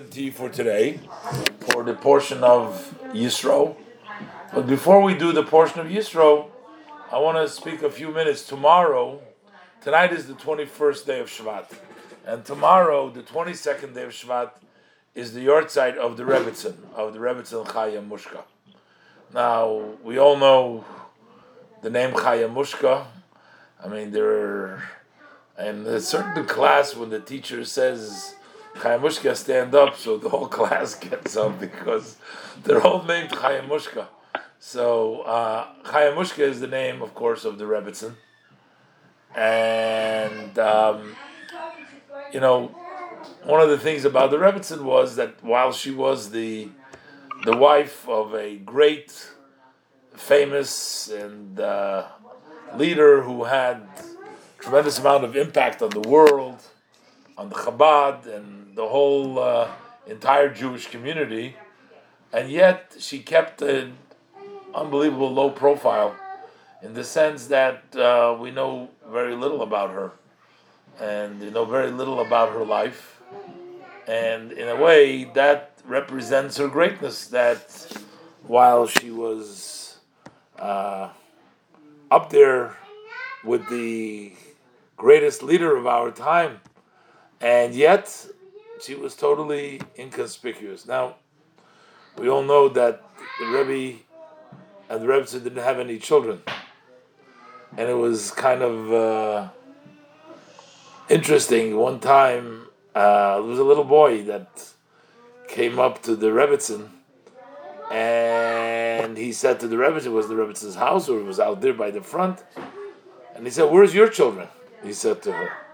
tea for today, for the portion of Yisro. But before we do the portion of Yisro, I want to speak a few minutes. Tomorrow, tonight is the 21st day of Shvat, and tomorrow, the 22nd day of Shvat, is the yahrzeit of the Rebbitzin, of the Rebbitzin Chaya Mushka. Now, we all know the name Chaya Mushka. I mean, there are, in a certain class, when the teacher says, Chayamushka stand up, so the whole class gets up because they're all named Chayamushka. So uh, Chayamushka is the name, of course, of the Rebbitzin. And, um, you know, one of the things about the Rebbitzin was that while she was the the wife of a great, famous, and uh, leader who had tremendous amount of impact on the world, on the Chabad and the whole uh, entire Jewish community, and yet she kept an unbelievable low profile in the sense that uh, we know very little about her. And you know very little about her life. And in a way that represents her greatness that while she was uh, up there with the greatest leader of our time and yet she was totally inconspicuous. Now, we all know that the Rebbe and the Rebbe didn't have any children, and it was kind of uh, interesting. One time, uh, there was a little boy that came up to the Rebbitzin, and he said to the Rebbitzin, was the Rebbitzins house, or it was out there by the front, and he said, "Where's your children?" He said to her.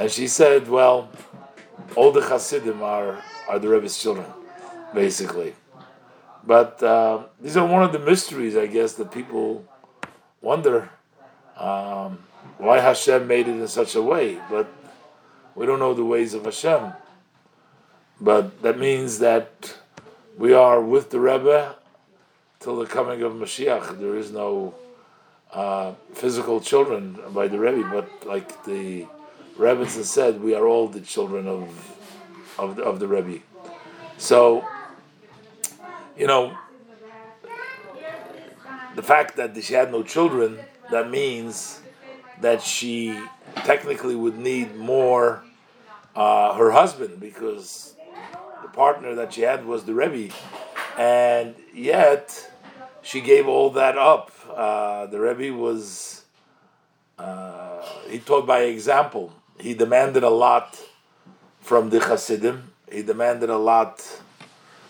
And she said, "Well, all the Hasidim are are the Rebbe's children, basically. But uh, these are one of the mysteries, I guess, that people wonder um, why Hashem made it in such a way. But we don't know the ways of Hashem. But that means that we are with the Rebbe till the coming of Mashiach. There is no uh, physical children by the Rebbe, but like the Rebbitzin said, we are all the children of of the, of the Rebbe. So, you know, the fact that she had no children, that means that she technically would need more uh, her husband because the partner that she had was the Rebbe, and yet she gave all that up. Uh, the Rebbe was uh, he taught by example he demanded a lot from the Hasidim. He demanded a lot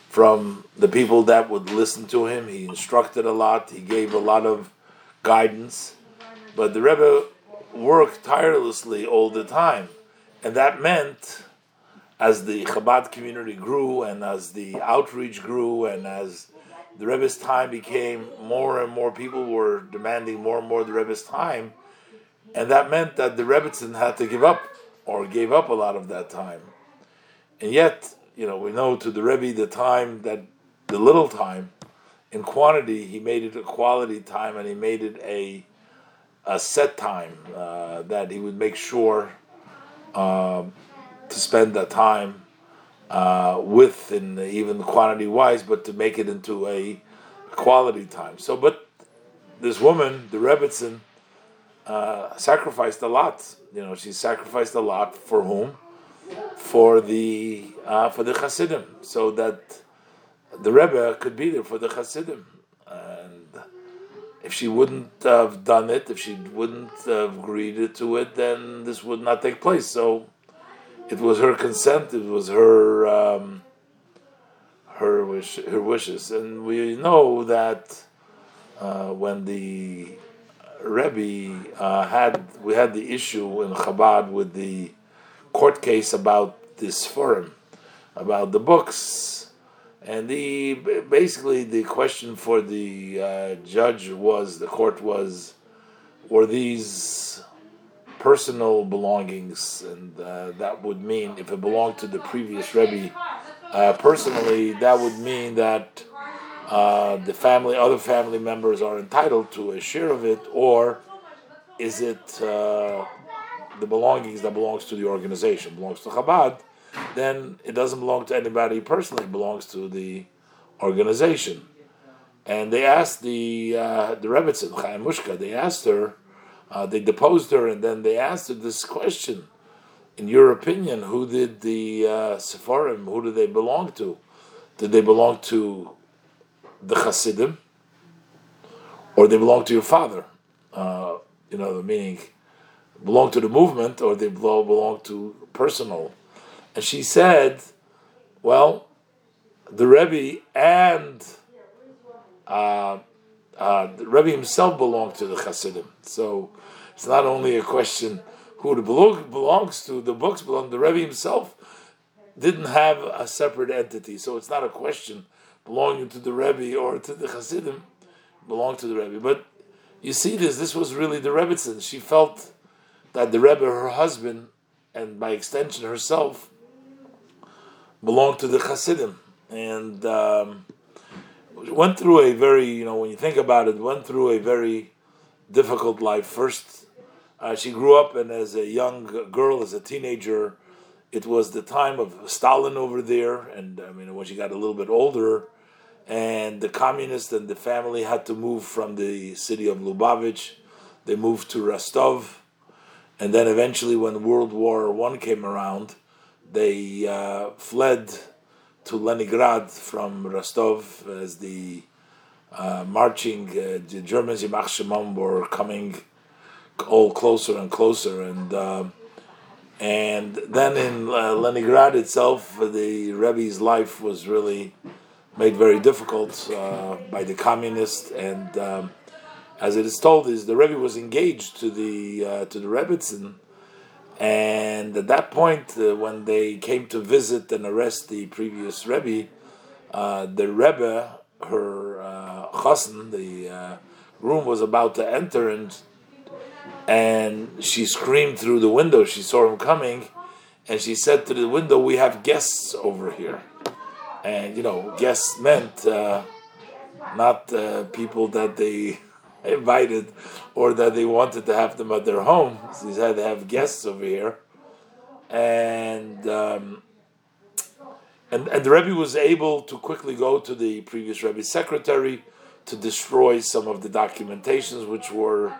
from the people that would listen to him. He instructed a lot. He gave a lot of guidance. But the Rebbe worked tirelessly all the time. And that meant, as the Chabad community grew and as the outreach grew and as the Rebbe's time became more and more people were demanding more and more the Rebbe's time, and that meant that the Rebbitzin had to give up or gave up a lot of that time. And yet, you know, we know to the Rebbe the time that the little time in quantity, he made it a quality time and he made it a a set time uh, that he would make sure um, to spend that time uh, with, in even quantity wise, but to make it into a quality time. So, but this woman, the Rebbitzin, uh, sacrificed a lot. You know, she sacrificed a lot for whom? For the uh, for the Hasidim, so that the Rebbe could be there for the Hasidim. And if she wouldn't have done it, if she wouldn't have agreed to it, then this would not take place. So it was her consent. It was her um, her wish, her wishes, and we know that uh, when the Rebbe uh, had we had the issue in Chabad with the court case about the seforim, about the books, and the basically the question for the uh, judge was the court was, were these personal belongings, and uh, that would mean if it belonged to the previous Rebbe uh, personally, that would mean that uh, the family, other family members are entitled to a share of it, or is it uh, the belongings that belongs to the organization, belongs to Chabad, then it doesn't belong to anybody personally; it belongs to the organization. And they asked the uh, the Rebbetzin Chaya Mushka. They asked her, uh, they deposed her, and then they asked her this question: In your opinion, who did the uh? Who do they belong to? Did they belong to the Hasidim, or they belong to your father? Uh, you know, the meaning belong to the movement, or they belong to personal. And she said, well, the Rebbe and uh, uh, the Rebbe himself belonged to the Hasidim. So it's not only a question who the book belongs to, the books belong, the Rebbe himself didn't have a separate entity. So it's not a question belonging to the Rebbe or to the Hasidim, belonged to the Rebbe. But you see this, this was really the Rebbetzin. She felt that the Rebbe, her husband, and by extension herself, belonged to the Hasidim. And um, went through a very, you know, when you think about it, went through a very difficult life. First, uh, she grew up, and as a young girl, as a teenager, it was the time of Stalin over there. And I mean, when she got a little bit older, and the communists and the family had to move from the city of Lubavitch, they moved to Rostov, and then eventually, when World War One came around, they uh, fled to Leningrad from Rostov as the uh, marching uh, the Germans Yamach Shemam were coming all closer and closer. And uh, and then in uh, Leningrad itself the Rebbe's life was really made very difficult uh, by the communists and um, as it is told is the Rebbe was engaged to the uh, to the Rebbitzin and at that point, uh, when they came to visit and arrest the previous Rebbe, uh, the Rebbe, her uh, chassan, the uh, room was about to enter, and and she screamed through the window. She saw him coming, and she said to the window, "We have guests over here." And you know, guests meant uh, not uh, people that they invited or that they wanted to have them at their home. So he had to have guests over here. And um, and, and the Rebbe was able to quickly go to the previous Rebbe's secretary to destroy some of the documentations which were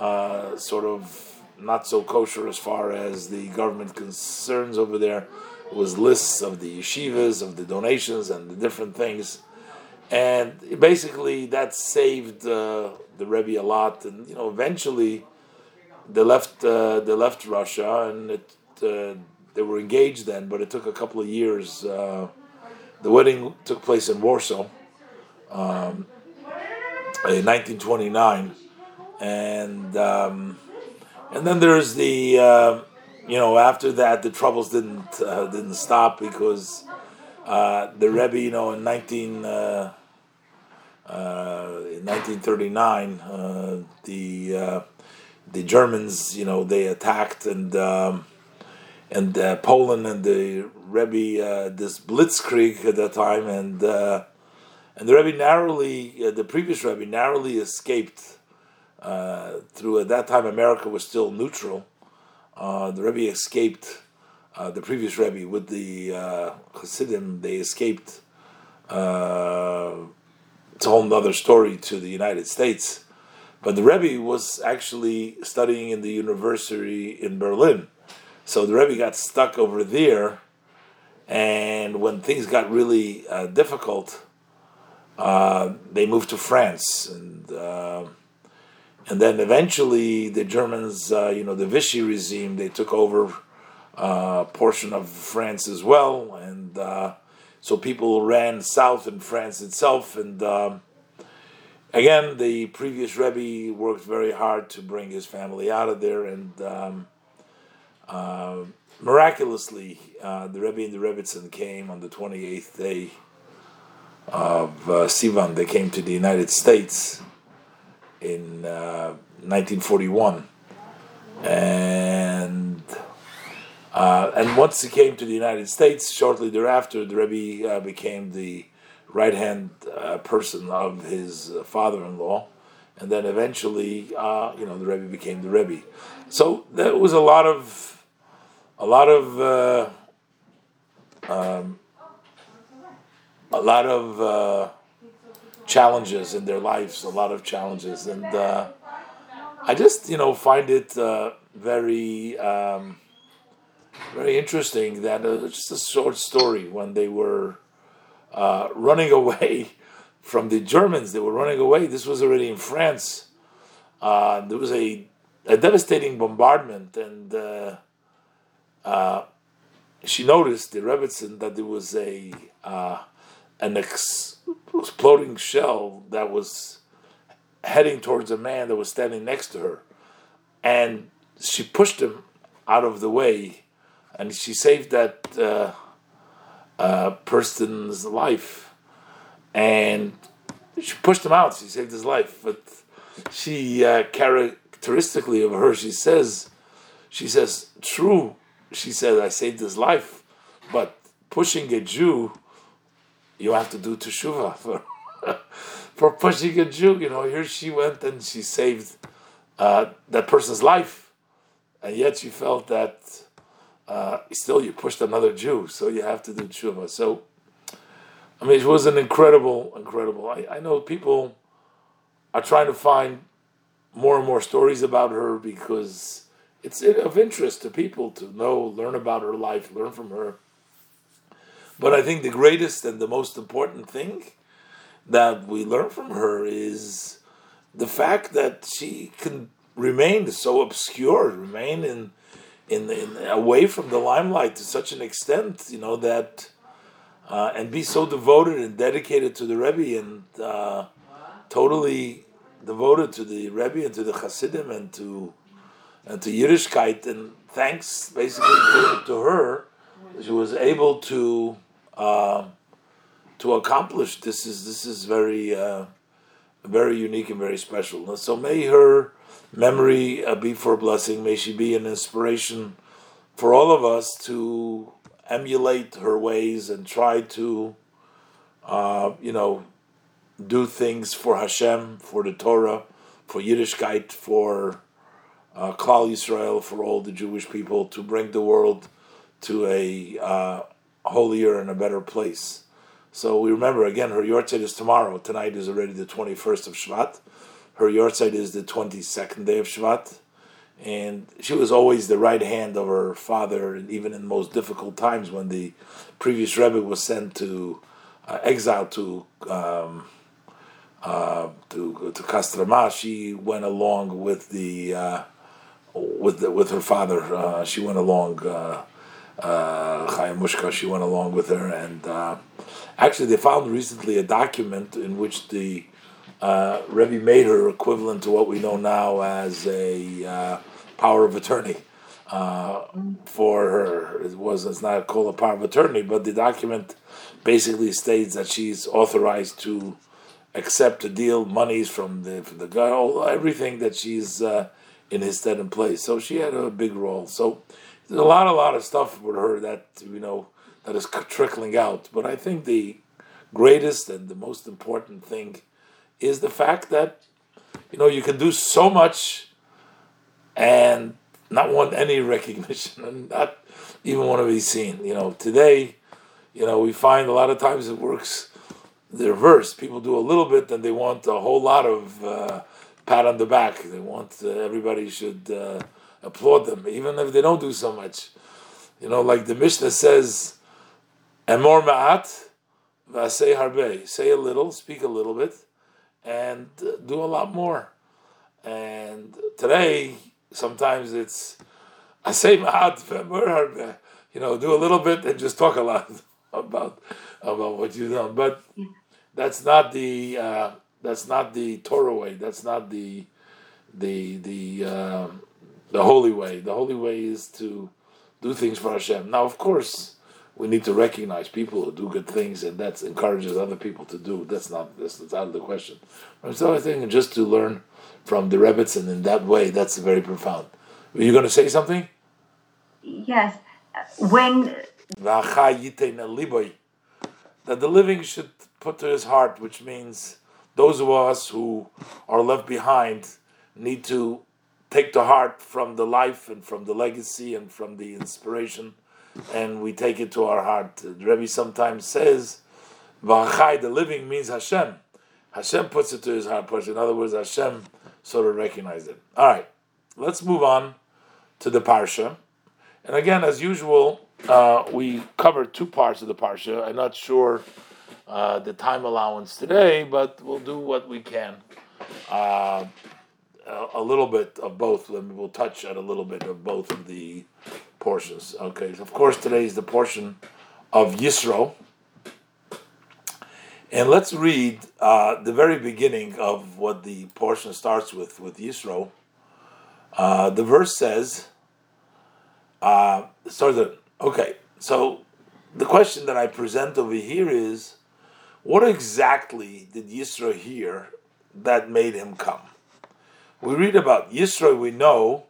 uh, sort of not so kosher as far as the government concerns over there. Was lists of the yeshivas, of the donations, and the different things and basically that saved uh, the Rebbe a lot. And you know, eventually they left uh, they left Russia, and it, uh, they were engaged then, but it took a couple of years. Uh, the wedding took place in Warsaw um, in 1929, and um, and then there's the uh, you know after that the troubles didn't uh, didn't stop because. Uh, the Rebbe, you know, in 19, uh, uh, in 1939, uh, the uh, the Germans, you know, they attacked and um, and Poland and the Rebbe this blitzkrieg at that time, and and the Rebbe narrowly, the previous Rebbe narrowly escaped through. At that time, America was still neutral. The Rebbe escaped. Uh, the previous Rebbe with the uh, Hasidim, they escaped uh, it's a whole other story to the United States. But the Rebbe was actually studying in the university in Berlin. So the Rebbe got stuck over there, and when things got really uh, difficult, uh, they moved to France, and uh, and then eventually the Germans, uh, you know, the Vichy regime, they took over uh, a portion of France as well, and uh, so people ran south in France itself, and um, again, the previous Rebbe worked very hard to bring his family out of there, and um, uh, miraculously, uh, the Rebbe and the Rebbitzin came on the 28th day of uh, Sivan. They came to the United States in 1941, uh, and uh, and once he came to the United States, shortly thereafter, the Rebbe uh, became the right hand uh, person of his uh, father in law. And then eventually, you know, the Rebbe became the Rebbe. So there was a lot of, a lot of, um, a lot of challenges in their lives, a lot of challenges, and uh, I just you know find it uh, very um, very interesting that uh, just a short story when they were uh, running away from the Germans. They were running away. This was already in France. Uh, there was a, a devastating bombardment, and uh, she noticed the Rebbitzin that there was a an ex- exploding shell that was heading towards a man that was standing next to her, and she pushed him out of the way, and she saved that uh, uh, person's life, and she pushed him out. She saved his life, but she uh, characteristically of her, she says, she says, true. She said, I saved his life, but pushing a Jew, you have to do teshuva for for pushing a Jew. You know, here she went and she saved uh, that person's life, and yet she felt that uh, still you pushed another Jew, so you have to do tshuva. So, I mean, it was an incredible, incredible. I, I know people are trying to find more and more stories about her because it's of interest to people to know, learn about her life, learn from her. But I think the greatest and the most important thing that we learn from her is the fact that she can remain so obscure, remain in in, in away from the limelight to such an extent, you know that, uh, and be so devoted and dedicated to the Rebbe and uh, totally devoted to the Rebbe and to the Hasidim and to and to Yiddishkeit. And thanks, basically, to, to her, she was able to uh, to accomplish this. Is this is very uh, very unique and very special. So may her memory uh, be for a blessing. May she be an inspiration for all of us to emulate her ways and try to, uh, you know, do things for Hashem, for the Torah, for Yiddishkeit, for uh, Klal Yisrael, for all the Jewish people, to bring the world to a uh, holier and a better place. So we remember again, her yahrzeit is tomorrow. Tonight is already the 21st of Shvat. Her yahrzeit is the 22nd day of Shvat. And she was always the right hand of her father, and even in most difficult times when the previous Rebbe was sent to uh, exile to um, uh, to to Kostroma, she went along with the uh, with the, with her father. Uh, she went along. Uh, Chaya Mushka, she went along with her, and uh, actually, they found recently a document in which the uh, Rebbe made her equivalent to what we know now as a uh, power of attorney uh, for her. It was it's not called a power of attorney, but the document basically states that she's authorized to accept to deal monies from the from the guy, everything that she's uh, in his stead and place. So she had a big role. So there's a lot, a lot of stuff with her that you know that is trickling out. But I think the greatest and the most important thing is the fact that you know you can do so much and not want any recognition and not even want to be seen. You know, today, you know, we find a lot of times it works the reverse. People do a little bit, and they want a whole lot of uh, pat on the back. They want uh, everybody should. Uh, applaud them, even if they don't do so much. You know, like the Mishnah says, "Emor ma'at v'asei harbe." Say a little, speak a little bit, and uh, do a lot more. And today, sometimes it's "asei ma'at v'emor harbe." You know, do a little bit and just talk a lot about about what you've done. But that's not the uh, that's not the Torah way. That's not the the the um, the holy way. The holy way is to do things for Hashem. Now, of course, we need to recognize people who do good things, and that encourages other people to do. That's not that's, that's out of the question. So I think just to learn from the Rebbitzin in that way, that's very profound. Were you going to say something? Yes. When that the living should put to his heart, which means those of us who are left behind need to take to heart from the life and from the legacy and from the inspiration and we take it to our heart. The Rebbe sometimes says, "V'achai," the living means Hashem. Hashem puts it to his heart. In other words, Hashem sort of recognized it. All right, let's move on to the parsha. And again, as usual, uh, we covered two parts of the parsha. I'm not sure uh, the time allowance today, but we'll do what we can. Uh, a, little bit of both. We'll touch on a little bit of both of the portions. Okay, of course today is the portion of Yisro. And let's read uh, the very beginning of what the portion starts with, with Yisro. Uh, the verse says, uh, starts at, okay, so the question that I present over here is, what exactly did Yisro hear that made him come? We read about Yisro, we know,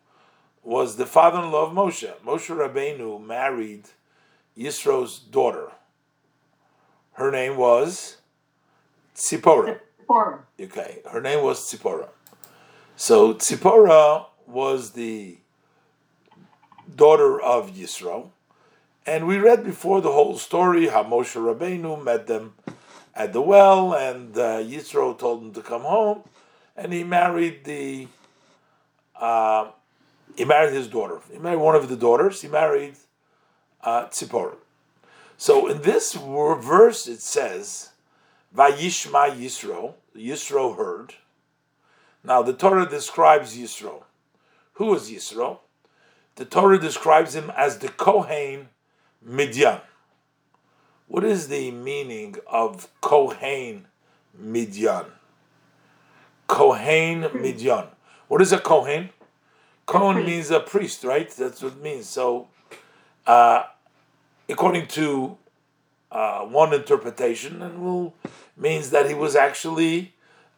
was the father-in-law of Moshe. Moshe Rabbeinu married Yisro's daughter. Her name was Tzipora. Tzipora. Okay, her name was Tzipora. So Tzipora was the daughter of Yisro, and we read before the whole story how Moshe Rabbeinu met them at the well, and uh, Yisro told him to come home, and he married the uh, he married his daughter. He married one of the daughters. He married uh. So in this verse it says, "Vayishma Yisro." Yisro heard. Now the Torah describes Yisro. Who is Yisro? The Torah describes him as the Kohen Midian. What is the meaning of Kohen Midian? Kohen Midian. What is a Kohen? Kohen means a priest, right? That's what it means. So, uh, according to uh, one interpretation, and will means that he was actually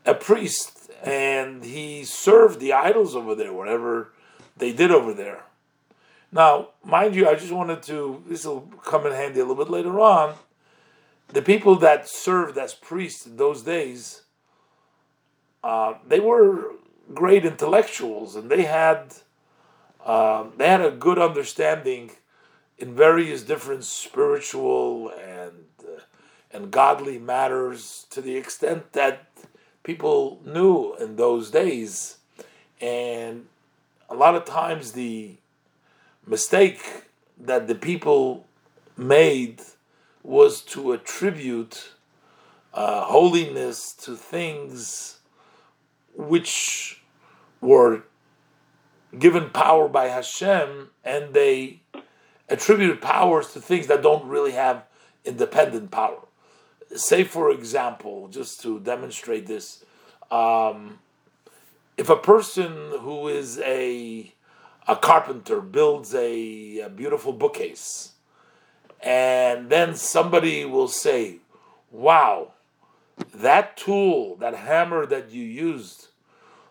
a priest and he served the idols over there, whatever they did over there. Now, mind you, I just wanted to, this will come in handy a little bit later on. The people that served as priests in those days, uh, they were great intellectuals and they had um, they had a good understanding in various different spiritual and uh, and godly matters to the extent that people knew in those days. And a lot of times the mistake that the people made was to attribute uh, holiness to things which were given power by Hashem, and they attributed powers to things that don't really have independent power. Say, for example, just to demonstrate this, um, if a person who is a a carpenter builds a, a beautiful bookcase, and then somebody will say, "Wow, that tool, that hammer that you used,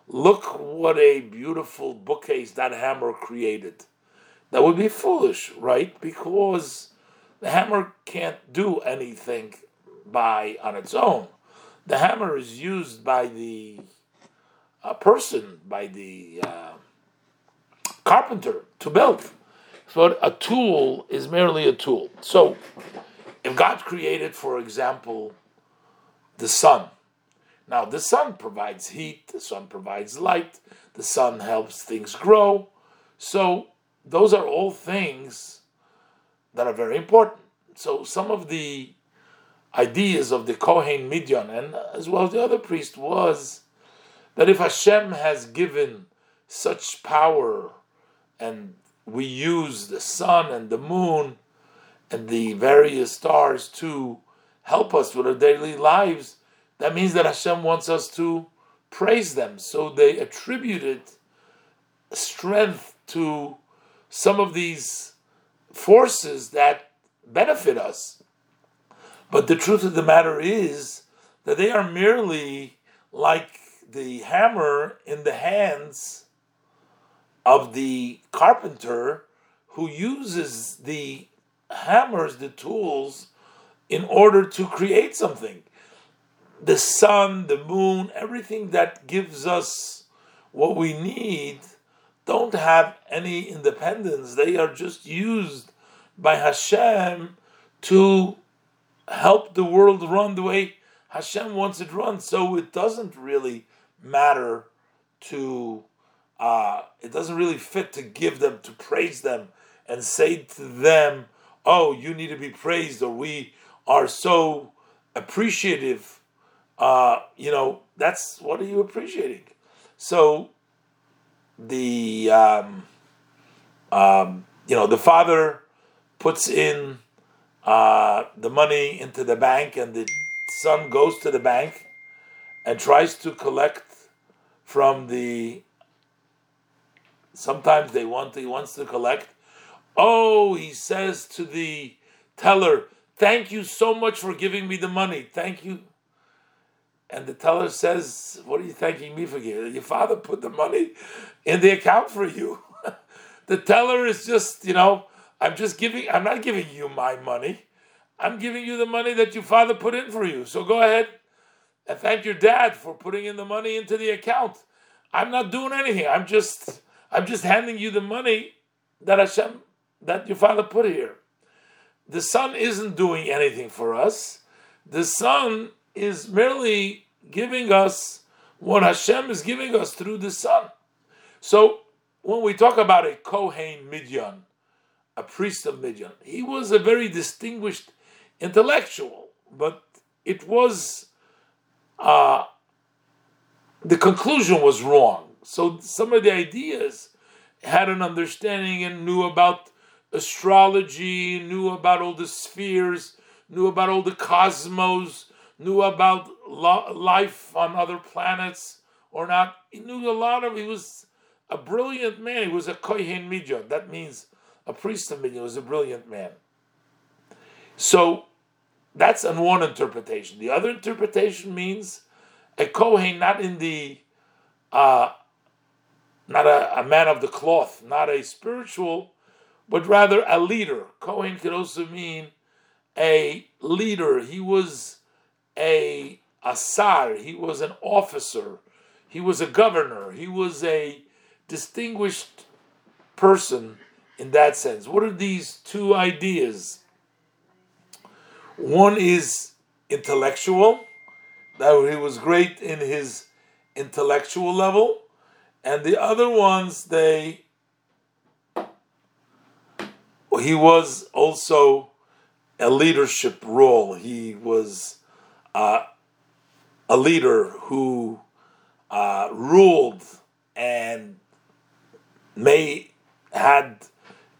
look what a beautiful bookcase that hammer created." That would be foolish, right? Because the hammer can't do anything by on its own. The hammer is used by the uh, person, by the uh, carpenter to build. So a tool is merely a tool. So if God created, for example, the sun, now the sun provides heat, the sun provides light, the sun helps things grow. So those are all things that are very important. So some of the ideas of the Kohen Midian and as well as the other priest was that if Hashem has given such power and we use the sun and the moon and the various stars to help us with our daily lives, that means that Hashem wants us to praise them. So they attributed strength to some of these forces that benefit us. But the truth of the matter is that they are merely like the hammer in the hands of the carpenter who uses the hammers, the tools, in order to create something. The sun, the moon, everything that gives us what we need don't have any independence. They are just used by Hashem to help the world run the way Hashem wants it run. So it doesn't really matter to, uh, it doesn't really fit to give them, to praise them, and say to them, oh, you need to be praised, or we are so appreciative. Uh, you know, that's what are you appreciating? So the, um, um, you know, the father puts in uh, the money into the bank, and the son goes to the bank and tries to collect from the. Sometimes they want he wants to collect. Oh, he says to the teller, "Thank you so much for giving me the money. Thank you." And the teller says, "What are you thanking me for? Your father put the money in the account for you." the teller is just, you know, I'm just giving. I'm not giving you my money. I'm giving you the money that your father put in for you. So go ahead and thank your dad for putting in the money into the account. I'm not doing anything. I'm just I'm just handing you the money that Hashem that your father put here. The sun isn't doing anything for us. The sun is merely giving us what Hashem is giving us through the sun. So when we talk about a Kohen Midyan, a priest of Midyan, he was a very distinguished intellectual, but it was uh, the conclusion was wrong. So some of the ideas had an understanding and knew about astrology, knew about all the spheres, knew about all the cosmos, knew about lo- life on other planets or not. He knew a lot of. He was a brilliant man. He was a kohen midyan. That means a priest of midyan. He was a brilliant man. So that's an one interpretation. The other interpretation means a kohen, not in the, uh, not a, a man of the cloth, not a spiritual, but rather a leader. Kohen could also mean a leader. He was a asar. He was an officer. He was a governor. He was a distinguished person in that sense. What are these two ideas? One is intellectual, that he was great in his intellectual level, and the other ones they he was also a leadership role. He was uh, a leader who uh, ruled and may had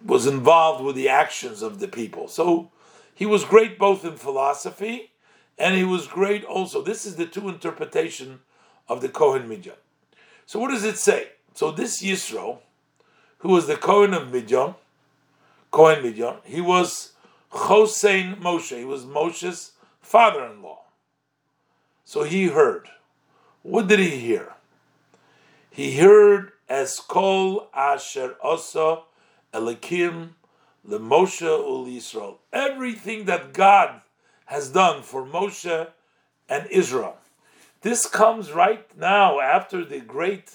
was involved with the actions of the people. So he was great both in philosophy and he was great also. This is the two interpretation of the Kohen Midyan. So what does it say? So this Yisro, who was the Kohen of Midyan, Kohen Midyan, he was Chosein Moshe. He was Moshe's father-in-law. So he heard. What did he hear? He heard as Kol Asher Osa Elokim the Moshe ul Israel. Everything that God has done for Moshe and Israel. This comes right now after the great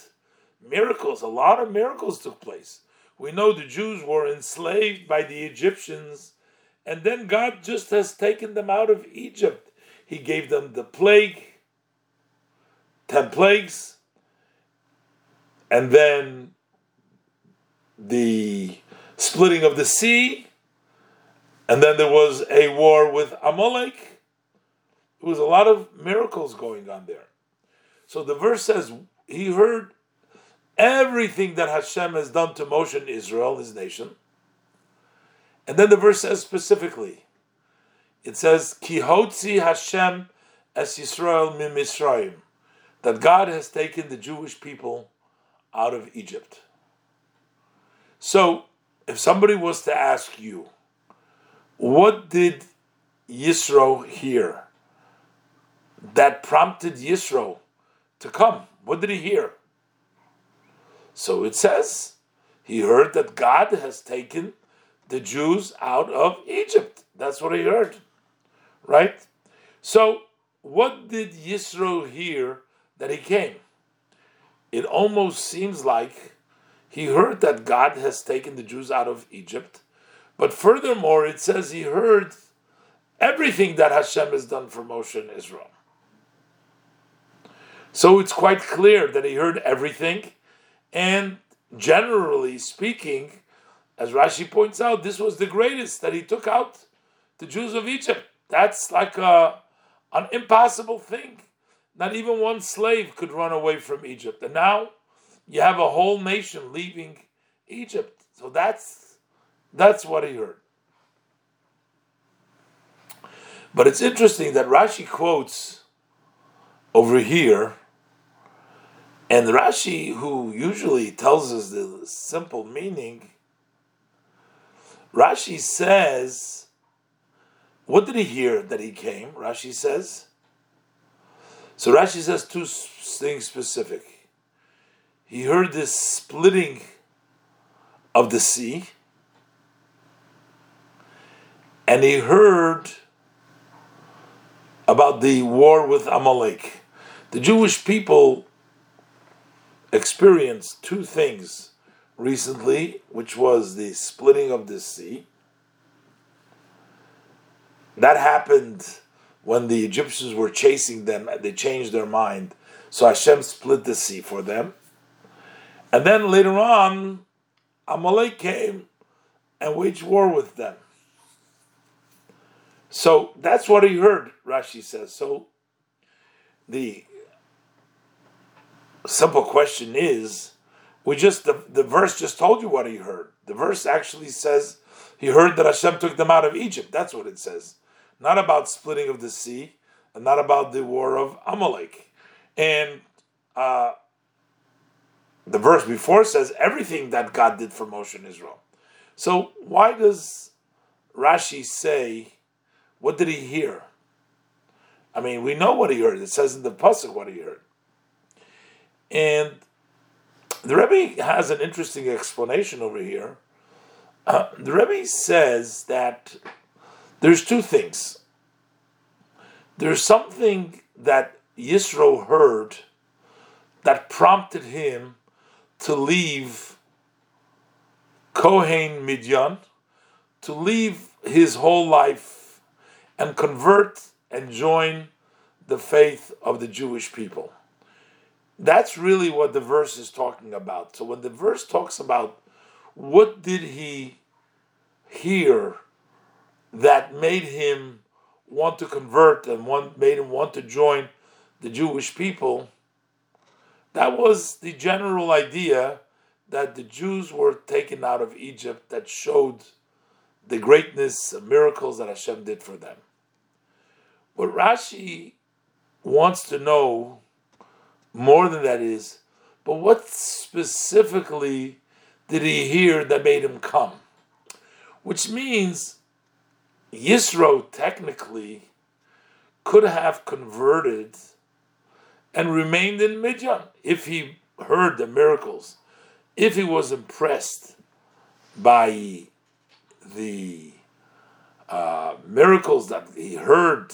miracles. A lot of miracles took place. We know the Jews were enslaved by the Egyptians, and then God just has taken them out of Egypt. He gave them the plague, ten plagues, and then the splitting of the sea, and then there was a war with Amalek. There was a lot of miracles going on there. So the verse says he heard everything that Hashem has done to Moshe and Israel, his nation. And then the verse says specifically, it says, Kihotzi Hashem es Yisrael mim that God has taken the Jewish people out of Egypt. So if somebody was to ask you, what did Yisro hear that prompted Yisro to come? What did he hear? So it says he heard that God has taken the Jews out of Egypt. That's what he heard, right? So what did Yisro hear that he came? It almost seems like he heard that God has taken the Jews out of Egypt, But furthermore, it says he heard everything that Hashem has done for Moshe and Israel. So it's quite clear that he heard everything, and generally speaking, as Rashi points out, this was the greatest that he took out the Jews of Egypt. That's like a, an impossible thing. Not even one slave could run away from Egypt. And now you have a whole nation leaving Egypt. So that's that's what he heard. But it's interesting that Rashi quotes over here, and Rashi, who usually tells us the simple meaning, Rashi says, What did he hear that he came? Rashi says. So Rashi says two things specific. He heard this splitting of the sea, and he heard about the war with Amalek. The Jewish people experienced two things recently, which was the splitting of the sea. That happened when the Egyptians were chasing them, they changed their mind. So Hashem split the sea for them. And then later on, Amalek came and waged war with them. So that's what he heard, Rashi says. So the simple question is we just the, the verse just told you what he heard. The verse actually says he heard that Hashem took them out of Egypt. That's what it says. Not about splitting of the sea, and not about the war of Amalek. And uh, the verse before says everything that God did for Moshe and Israel. So why does Rashi say what did he hear? I mean, we know what he heard. It says in the pasuk what he heard, and the Rebbe has an interesting explanation over here. Uh, the Rebbe says that there's two things. There's something that Yisro heard that prompted him to leave Kohen Midyan, to leave his whole life and convert and join the faith of the Jewish people. That's really what the verse is talking about. So when the verse talks about what did he hear that made him want to convert and want, made him want to join the Jewish people, that was the general idea that the Jews were taken out of Egypt that showed the greatness of miracles that Hashem did for them. What Rashi wants to know more than that is, but what specifically did he hear that made him come? Which means Yisro technically could have converted and remained in Midian if he heard the miracles, if he was impressed by the uh, miracles that he heard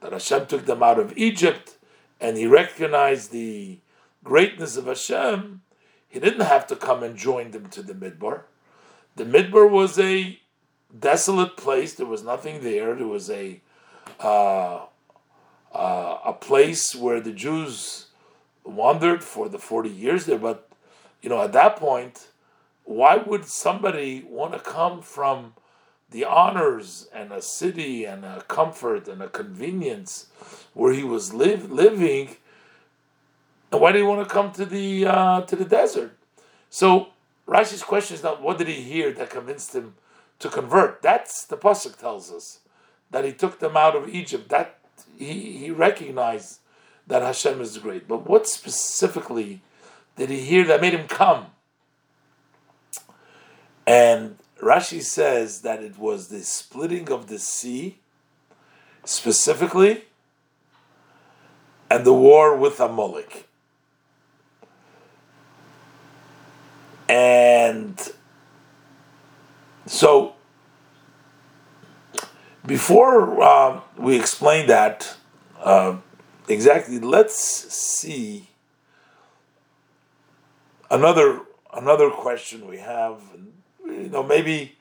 that Hashem took them out of Egypt and he recognized the greatness of Hashem, he didn't have to come and join them to the Midbar. The Midbar was a desolate place. There was nothing there. There was a uh, uh, a place where the Jews wandered for the forty years there. But you know, at that point, why would somebody want to come from the honors and a city and a comfort and a convenience where he was live, living. And why did he want to come to the uh, to the desert? So Rashi's question is not what did he hear that convinced him to convert. That's the pasuk tells us that he took them out of Egypt. That he he recognized that Hashem is great. But what specifically did he hear that made him come? And Rashi says that it was the splitting of the sea, specifically, and the war with Amalek. And so, before uh, we explain that uh, exactly, let's see another another question we have you know, maybe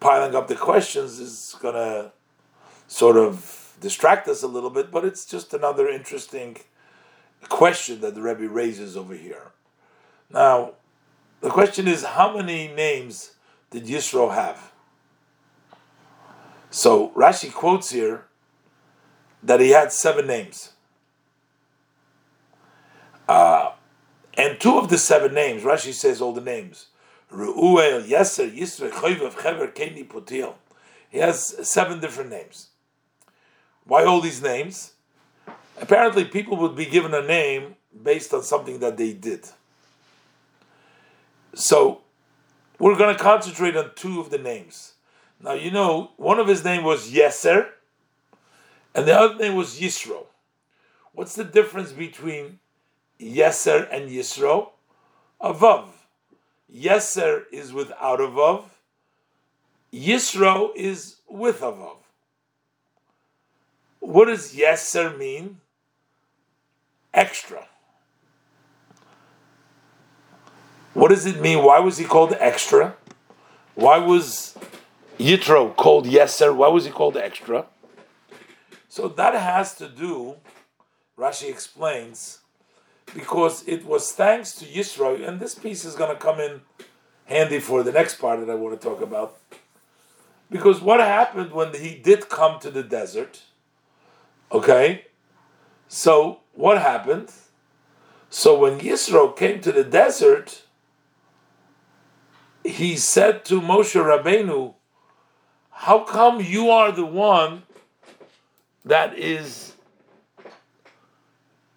piling up the questions is going to sort of distract us a little bit, but it's just another interesting question that the Rebbe raises over here. Now, the question is how many names did Yisro have? So Rashi quotes here that he had seven names. Uh, and two of the seven names, Rashi says all the names. Ru'uel, Yeser, Yisro, Choyvev, Chever, Keni, Putil. He has seven different names. Why all these names? Apparently, people would be given a name based on something that they did. So, we're going to concentrate on two of the names. Now, you know, one of his name was Yeser, and the other name was Yisro. What's the difference between Yeser and Yisro? Avav. Yeser is without a Vav. Yisro is with a Vav. What does Yeser mean? Extra. What does it mean? Why was he called extra? Why was Yitro called Yeser? Why was he called extra? So that has to do, Rashi explains, because it was thanks to Yisro, and this piece is going to come in handy for the next part that I want to talk about. Because what happened when he did come to the desert? Okay, so what happened? So when Yisro came to the desert, he said to Moshe Rabbeinu, How come you are the one that is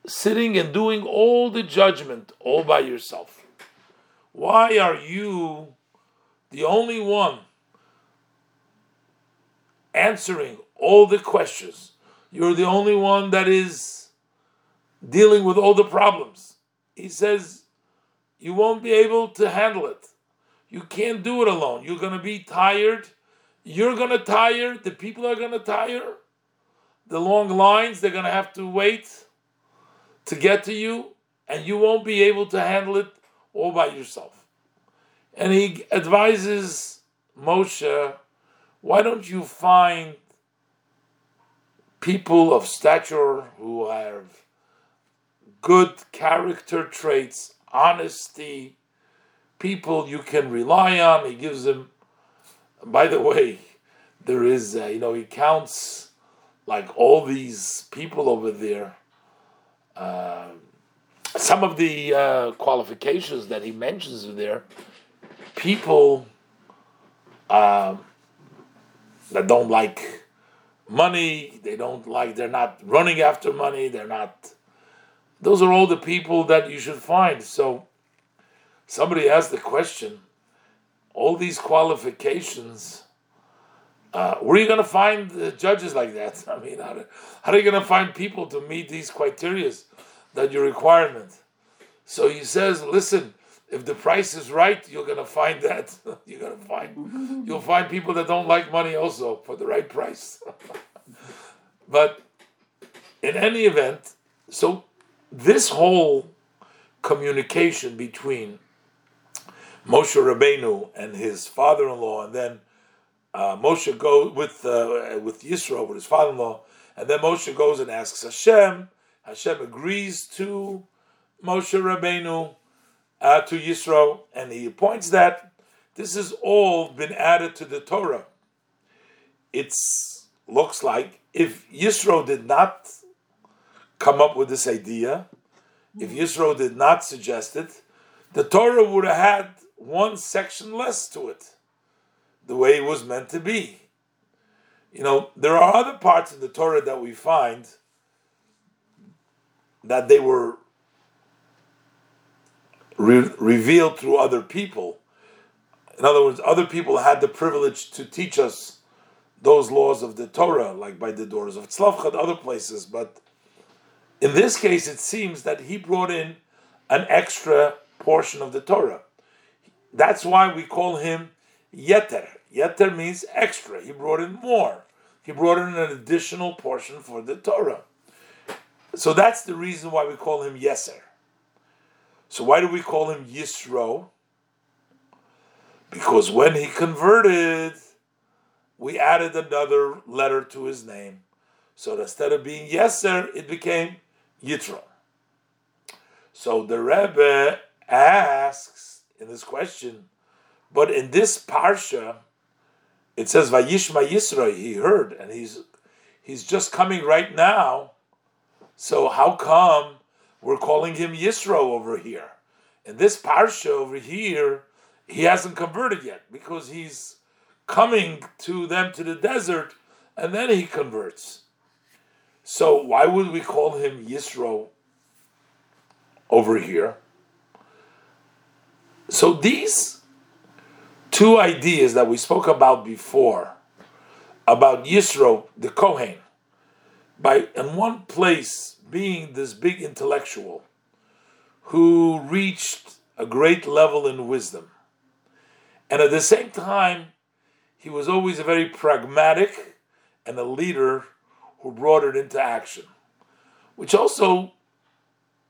sitting and doing all the judgment all by yourself? Why are you the only one answering all the questions? You're the only one that is dealing with all the problems. He says, You won't be able to handle it. You can't do it alone. You're going to be tired. You're going to tire. The people are going to tire. The long lines, they're going to have to wait to get to you, and you won't be able to handle it all by yourself. And he advises Moshe, why don't you find people of stature who have good character traits, honesty, people you can rely on. He gives them, by the way, there is, uh, you know, he counts like all these people over there. Uh, some of the uh, qualifications that he mentions there, people um, that don't like money, they don't like, they're not running after money, they're not. Those are all the people that you should find. So somebody asked the question all these qualifications uh, where are you going to find judges like that? I mean how, how are you going to find people to meet these criteria that your requirement? So he says listen if the price is right you're going to find that. You're going to find you'll find people that don't like money also for the right price. But in any event so this whole communication between Moshe Rabbeinu and his father-in-law, and then uh, Moshe goes with uh, with Yisro with his father-in-law, and then Moshe goes and asks Hashem. Hashem agrees to Moshe Rabbeinu uh, to Yisro, and he points that this has all been added to the Torah. It looks like if Yisro did not come up with this idea, if Yisro did not suggest it, the Torah would have had one section less to it, the way it was meant to be. You know, there are other parts of the Torah that we find that they were re- revealed through other people. In other words, other people had the privilege to teach us those laws of the Torah, like by the doors of Tzlavchad, other places. But in this case, it seems that he brought in an extra portion of the Torah. That's why we call him Yeter. Yeter means extra. He brought in more. He brought in an additional portion for the Torah. So that's the reason why we call him Yeser. So why do we call him Yisro? Because when he converted, we added another letter to his name. So instead of being Yeser, it became Yitro. So the Rebbe asks in this question, but in this parsha, it says Vayishma Yisro, he heard, and he's he's just coming right now. So how come we're calling him Yisro over here? In this parsha over here, he hasn't converted yet because he's coming to them to the desert, and then he converts. So why would we call him Yisro over here? So these two ideas that we spoke about before about Yisro, the Kohen, by in one place being this big intellectual who reached a great level in wisdom, and at the same time, he was always a very pragmatic and a leader who brought it into action. Which also,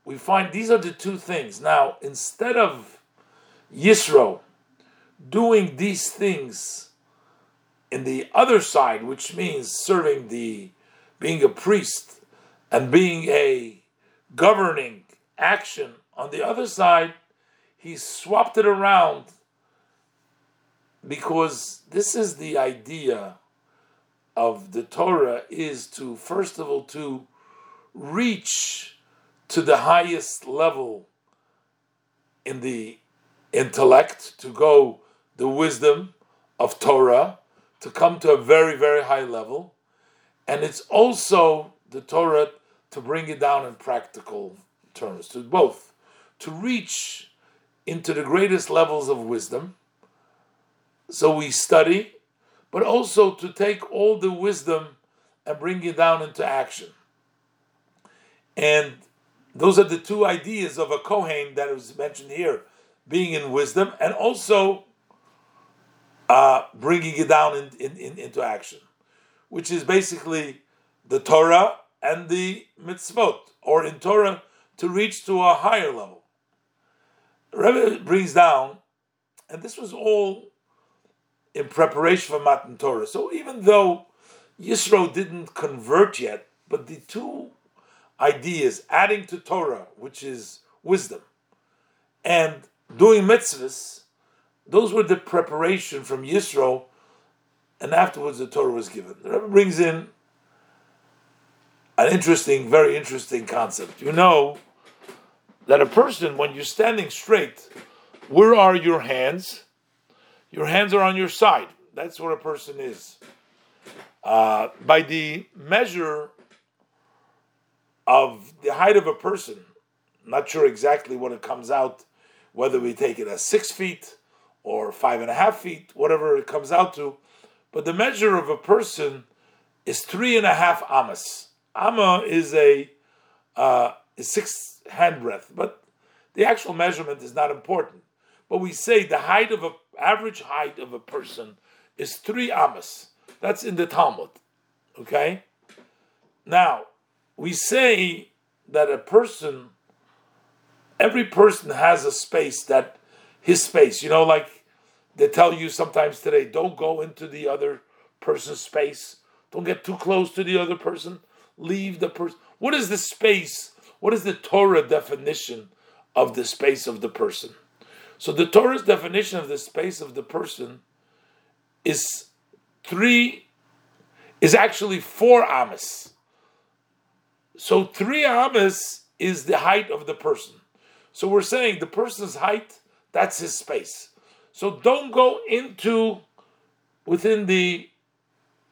we find these are the two things. Now, instead of Yisro doing these things in the other side, which means serving the, being a priest and being a governing action on the other side, he swapped it around because this is the idea of the Torah is to first of all to reach to the highest level in the intellect to go the wisdom of Torah to come to a very very high level and it's also the Torah to bring it down in practical terms to both to reach into the greatest levels of wisdom so we study, but also to take all the wisdom and bring it down into action. And those are the two ideas of a Kohen that was mentioned here being in wisdom and also uh, bringing it down in, in, in, into action, which is basically the Torah and the mitzvot, or in Torah to reach to a higher level. Rebbe brings down, and this was all in preparation for Matan Torah. So even though Yisro didn't convert yet, but the two ideas, adding to Torah, which is wisdom, and doing mitzvahs, those were the preparation from Yisro, and afterwards the Torah was given. The Rebbe brings in an interesting, very interesting concept. You know that a person, when you're standing straight, where are your hands? Your hands are on your side. That's what a person is. Uh, by the measure of the height of a person, not sure exactly what it comes out, whether we take it as six feet or five and a half feet, whatever it comes out to, but the measure of a person is three and a half amas. Amma is a uh, is six handbreadth, but the actual measurement is not important. But we say the height of a average height of a person is three amas. That's in the Talmud. Okay? Now, we say that a person, every person has a space that his space, you know, like they tell you sometimes today, don't go into the other person's space. Don't get too close to the other person. Leave the person. What is the space? What is the Torah definition of the space of the person? So the Torah's definition of the space of the person is three, is actually four amas. So three amas is the height of the person. So we're saying the person's height, that's his space. So don't go into within the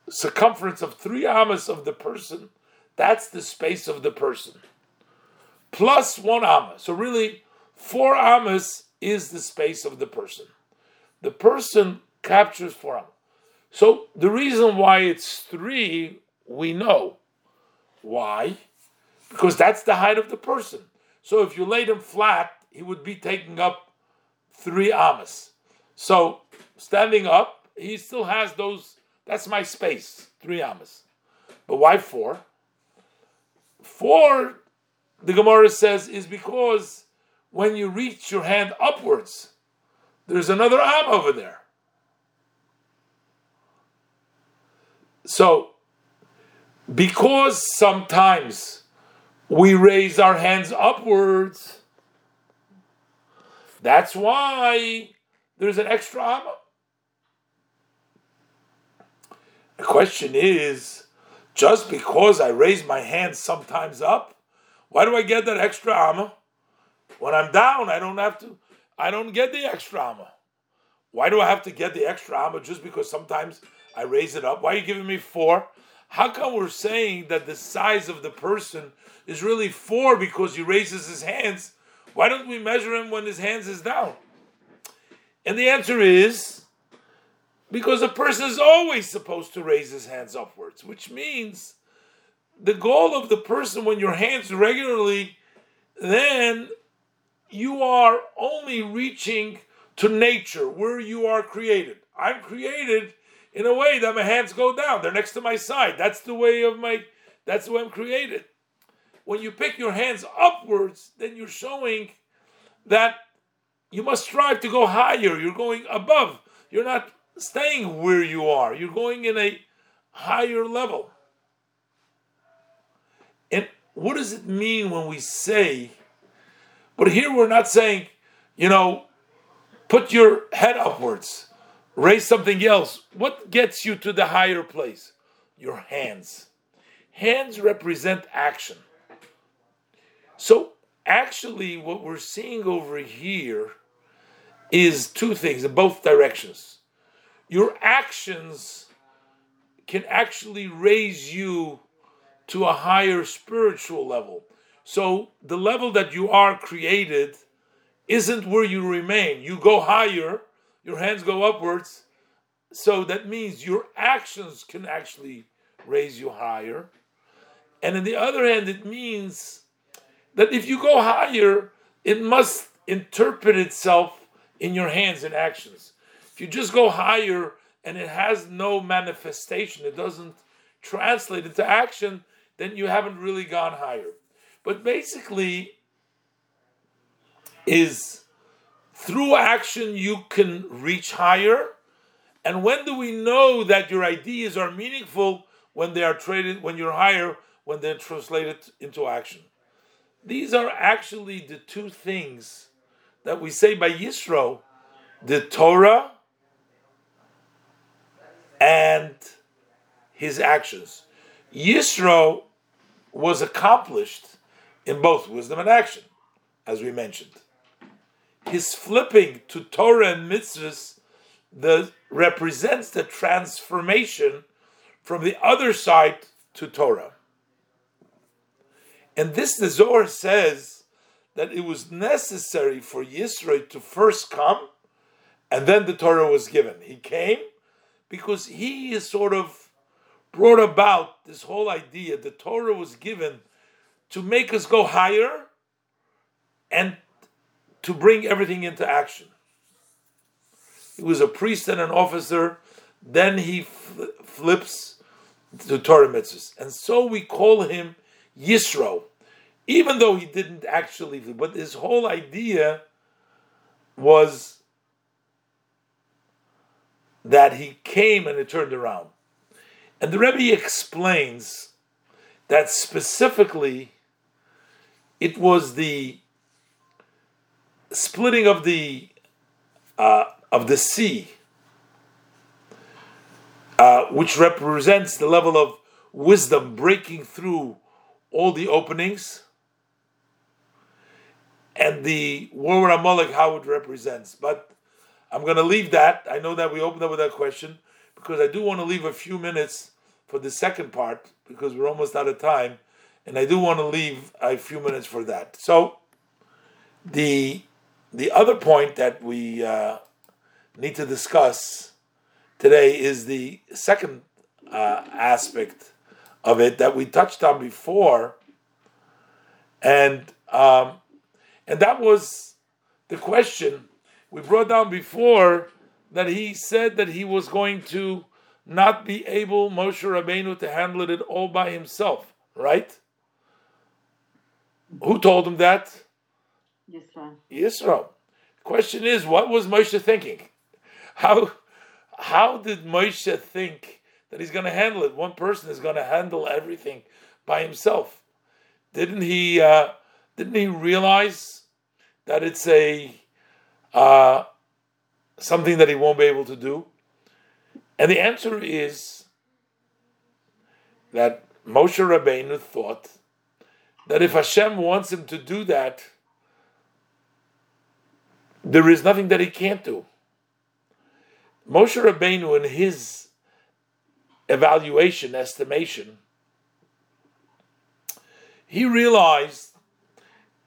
circumference of three amas of the person. That's the space of the person. Plus one amma. So really, four amas is the space of the person. The person captures four So the reason why it's three, we know. Why? Because that's the height of the person. So if you laid him flat, he would be taking up three amas. So standing up, he still has those. That's my space, three amas. But why four? Four, the Gemara says, is because when you reach your hand upwards, there's another arm over there. So, because sometimes we raise our hands upwards, that's why there's an extra amma. The question is just because I raise my hands sometimes up, why do I get that extra amma? When I'm down, I don't have to, I don't get the extra amma. Why do I have to get the extra amma just because sometimes I raise it up? Why are you giving me four? How come we're saying that the size of the person is really four because he raises his hands? Why don't we measure him when his hands is down? And the answer is because a person is always supposed to raise his hands upwards, which means the goal of the person when your hands regularly, then you are only reaching to nature where you are created. I'm created in a way that my hands go down. They're next to my side. That's the way of my that's the way I'm created. When you pick your hands upwards, then you're showing that you must strive to go higher. You're going above. You're not staying where you are. You're going in a higher level. And what does it mean when we say, but here we're not saying, you know, put your head upwards, raise something else. What gets you to the higher place? Your hands. Hands represent action. So, actually, what we're seeing over here is two things in both directions. Your actions can actually raise you to a higher spiritual level. So the level that you are created isn't where you remain. You go higher, your hands go upwards. So that means your actions can actually raise you higher. And on the other hand, it means that if you go higher, it must interpret itself in your hands and actions. If you just go higher and it has no manifestation, it doesn't translate into action, then you haven't really gone higher. But basically, is through action you can reach higher. And when do we know that your ideas are meaningful when they are traded, when you're higher, when they're translated into action? These are actually the two things that we say by Yisro the Torah and his actions. Yisro was accomplished in both wisdom and action, as we mentioned. His flipping to Torah and mitzvahs the, represents the transformation from the other side to Torah. And this, the Zohar says that it was necessary for Yisro to first come and then the Torah was given. He came because he is sort of brought about this whole idea. The Torah was given to make us go higher and to bring everything into action. He was a priest and an officer. Then he fl- flips to Torah mitzvahs. And so we call him Yisro, even though he didn't actually, but his whole idea was that he came and it turned around. And the Rebbe explains that specifically it was the splitting of the uh, of the sea, uh, which represents the level of wisdom breaking through all the openings, and the war with Amalek, how it represents. But I'm going to leave that. I know that we opened up with that question because I do want to leave a few minutes for the second part because we're almost out of time, and I do want to leave a few minutes for that. So, the the other point that we uh, need to discuss today is the second uh, aspect of it that we touched on before, and um, and that was the question we brought down before that he said that he was going to not be able, Moshe Rabbeinu, to handle it all by himself, right? Who told him that? Yisro. Yisro. Question is, what was Moshe thinking? How how did Moshe think that he's going to handle it. One person is going to handle everything by himself. Didn't he? Uh, didn't he realize that it's a uh, something that he won't be able to do? And the answer is that Moshe Rabbeinu thought that if Hashem wants him to do that, there is nothing that he can't do. Moshe Rabbeinu, in his evaluation, estimation, he realized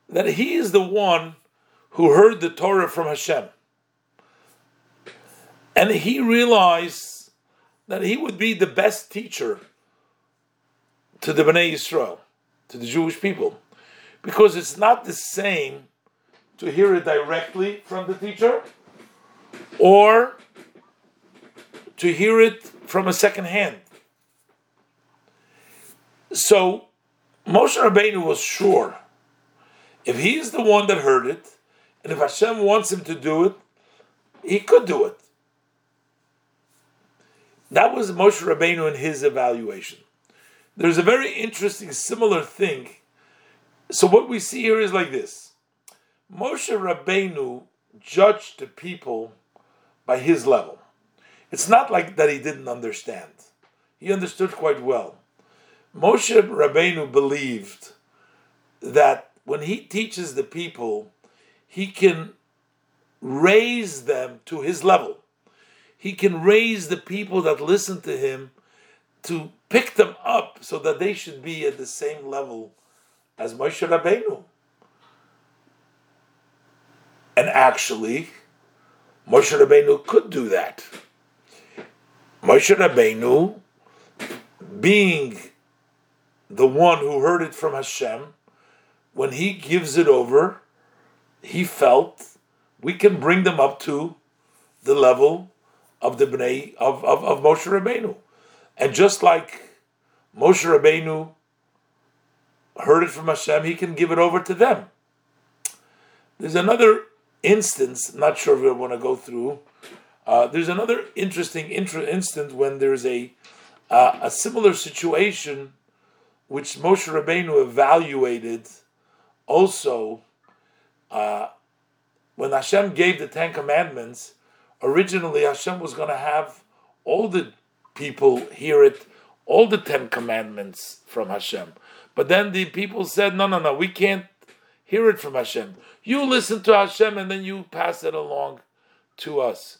that he is the one who heard the Torah from Hashem. And he realized that he would be the best teacher to the Bnei Yisrael, to the Jewish people, because it's not the same to hear it directly from the teacher or to hear it from a second hand. So Moshe Rabbeinu was sure if he is the one that heard it, and if Hashem wants him to do it, he could do it. That was Moshe Rabbeinu in his evaluation. There's a very interesting similar thing. So what we see here is like this: Moshe Rabbeinu judged the people by his level. It's not like that he didn't understand. He understood quite well. Moshe Rabbeinu believed that when he teaches the people, he can raise them to his level. He can raise the people that listen to him to pick them up so that they should be at the same level as Moshe Rabbeinu. And actually, Moshe Rabbeinu could do that. Moshe Rabbeinu, being the one who heard it from Hashem, when he gives it over, he felt we can bring them up to the level of the Bnei of, of, of Moshe Rabbeinu. And just like Moshe Rabbeinu heard it from Hashem, he can give it over to them. There's another instance, not sure if we want to go through. Uh, there's another interesting instance when there's a uh, a similar situation which Moshe Rabbeinu evaluated also uh, when Hashem gave the Ten Commandments. Originally, Hashem was going to have all the people hear it, all the Ten Commandments from Hashem. But then the people said, no, no, no, we can't hear it from Hashem. You listen to Hashem and then you pass it along to us.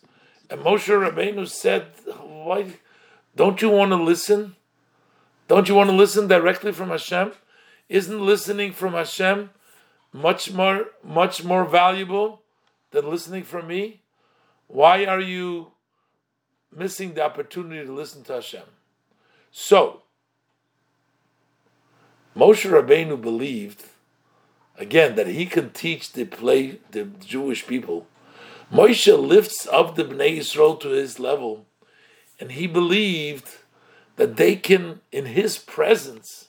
And Moshe Rabbeinu said, why don't you want to listen? Don't you want to listen directly from Hashem? Isn't listening from Hashem much more much more valuable than listening from me? Why are you missing the opportunity to listen to Hashem? So, Moshe Rabbeinu believed again that he can teach the play the Jewish people. Moshe lifts up the Bnei Yisrael to his level, and he believed that they can, in his presence,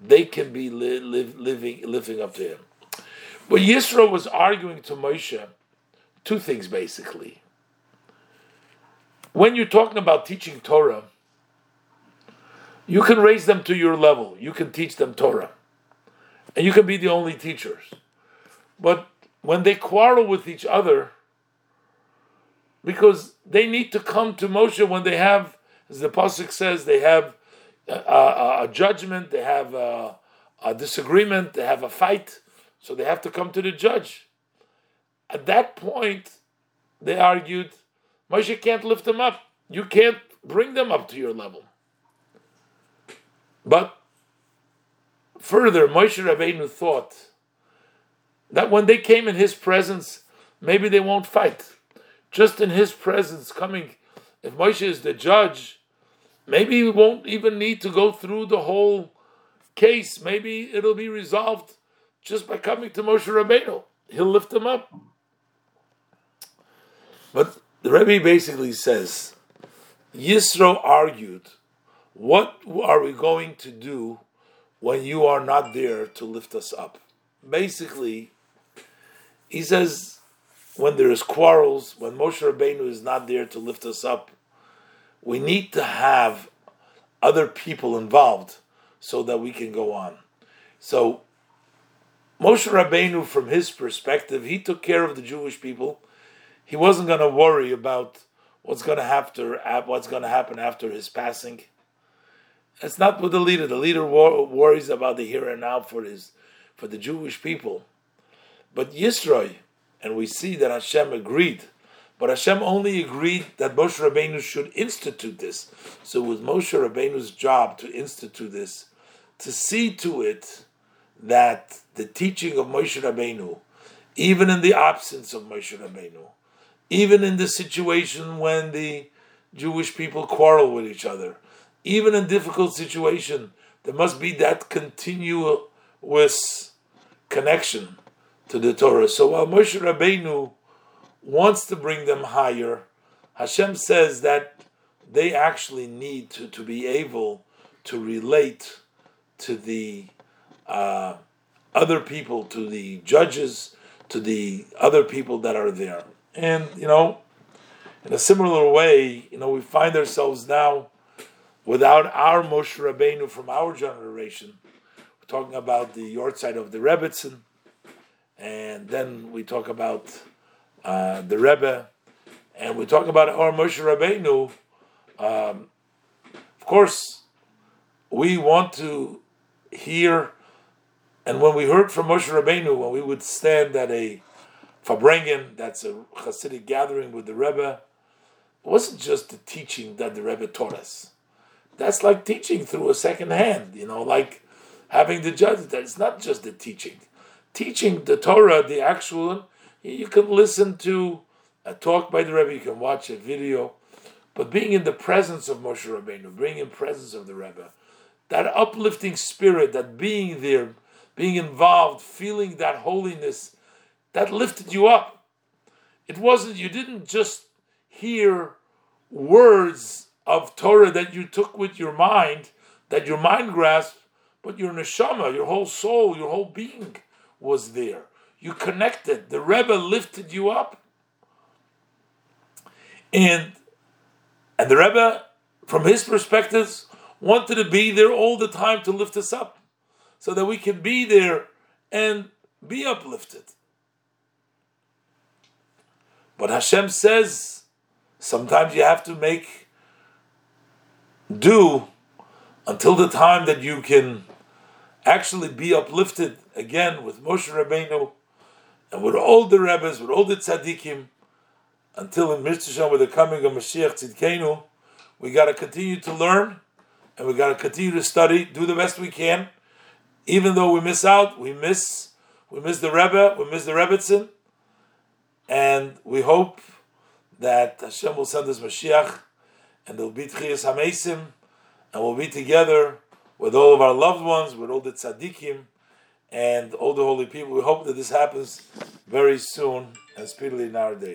they can be li- living living up to him. But Yisro was arguing to Moshe two things basically. When you're talking about teaching Torah, you can raise them to your level. You can teach them Torah. And you can be the only teachers. But when they quarrel with each other, because they need to come to Moshe when they have, as the Pasuk says, they have a, a, a judgment, they have a, a disagreement, they have a fight, so they have to come to the judge. At that point, they argued, Moshe can't lift them up. You can't bring them up to your level. But further, Moshe Rabbeinu thought that when they came in his presence, maybe they won't fight. Just in his presence, coming, if Moshe is the judge, maybe we won't even need to go through the whole case. Maybe it'll be resolved just by coming to Moshe Rabbeinu. He'll lift them up. But the Rebbe basically says, Yisro argued what are we going to do when you are not there to lift us up? Basically, he says, when there is quarrels, when Moshe Rabbeinu is not there to lift us up, we need to have other people involved so that we can go on. So Moshe Rabbeinu, from his perspective, he took care of the Jewish people. He wasn't going to worry about what's going to happen what's going to happen after his passing. It's not with the leader. The leader worries about the here and now for his for the Jewish people. But Yisro, and we see that Hashem agreed, but Hashem only agreed that Moshe Rabbeinu should institute this. So it was Moshe Rabbeinu's job to institute this, to see to it that the teaching of Moshe Rabbeinu, even in the absence of Moshe Rabbeinu, even in the situation when the Jewish people quarrel with each other, even in difficult situation, there must be that continuous connection to the Torah. So while Moshe Rabbeinu wants to bring them higher, Hashem says that they actually need to, to be able to relate to the uh, other people, to the judges, to the other people that are there. And, you know, in a similar way, you know, we find ourselves now without our Moshe Rabbeinu from our generation. We're talking about the Yortzeit of the Rebbitzin, and then we talk about uh, the Rebbe, and we talk about our Moshe Rabbeinu. Um, of course, we want to hear, and when we heard from Moshe Rabbeinu, when we would stand at a Farbrengen, that's a Hasidic gathering with the Rebbe, it wasn't just the teaching that the Rebbe taught us. That's like teaching through a second hand, you know, like having the judge. That's not just the teaching teaching the Torah, the actual, one, you can listen to a talk by the Rebbe, you can watch a video, but being in the presence of Moshe Rabbeinu, being in presence of the Rebbe, that uplifting spirit, that being there, being involved, feeling that holiness, that lifted you up. It wasn't, you didn't just hear words of Torah that you took with your mind, that your mind grasped, but your neshama, your whole soul, your whole being was there. You connected. The Rebbe lifted you up. And and the Rebbe, from his perspectives, wanted to be there all the time to lift us up. So that we can be there and be uplifted. But Hashem says sometimes you have to make do until the time that you can actually be uplifted again with Moshe Rabbeinu and with all the Rebbes, with all the tzaddikim, until in Mitzvah with the coming of Mashiach Tzidkenu, we got to continue to learn and we got to continue to study, do the best we can. Even though we miss out, we miss we miss the Rebbe, we miss the Rebbitzin, and we hope that Hashem will send us Mashiach and there'll be Tchias Hamesim and we'll be together with all of our loved ones, with all the tzaddikim, and all the holy people. We hope that this happens very soon and speedily nowadays.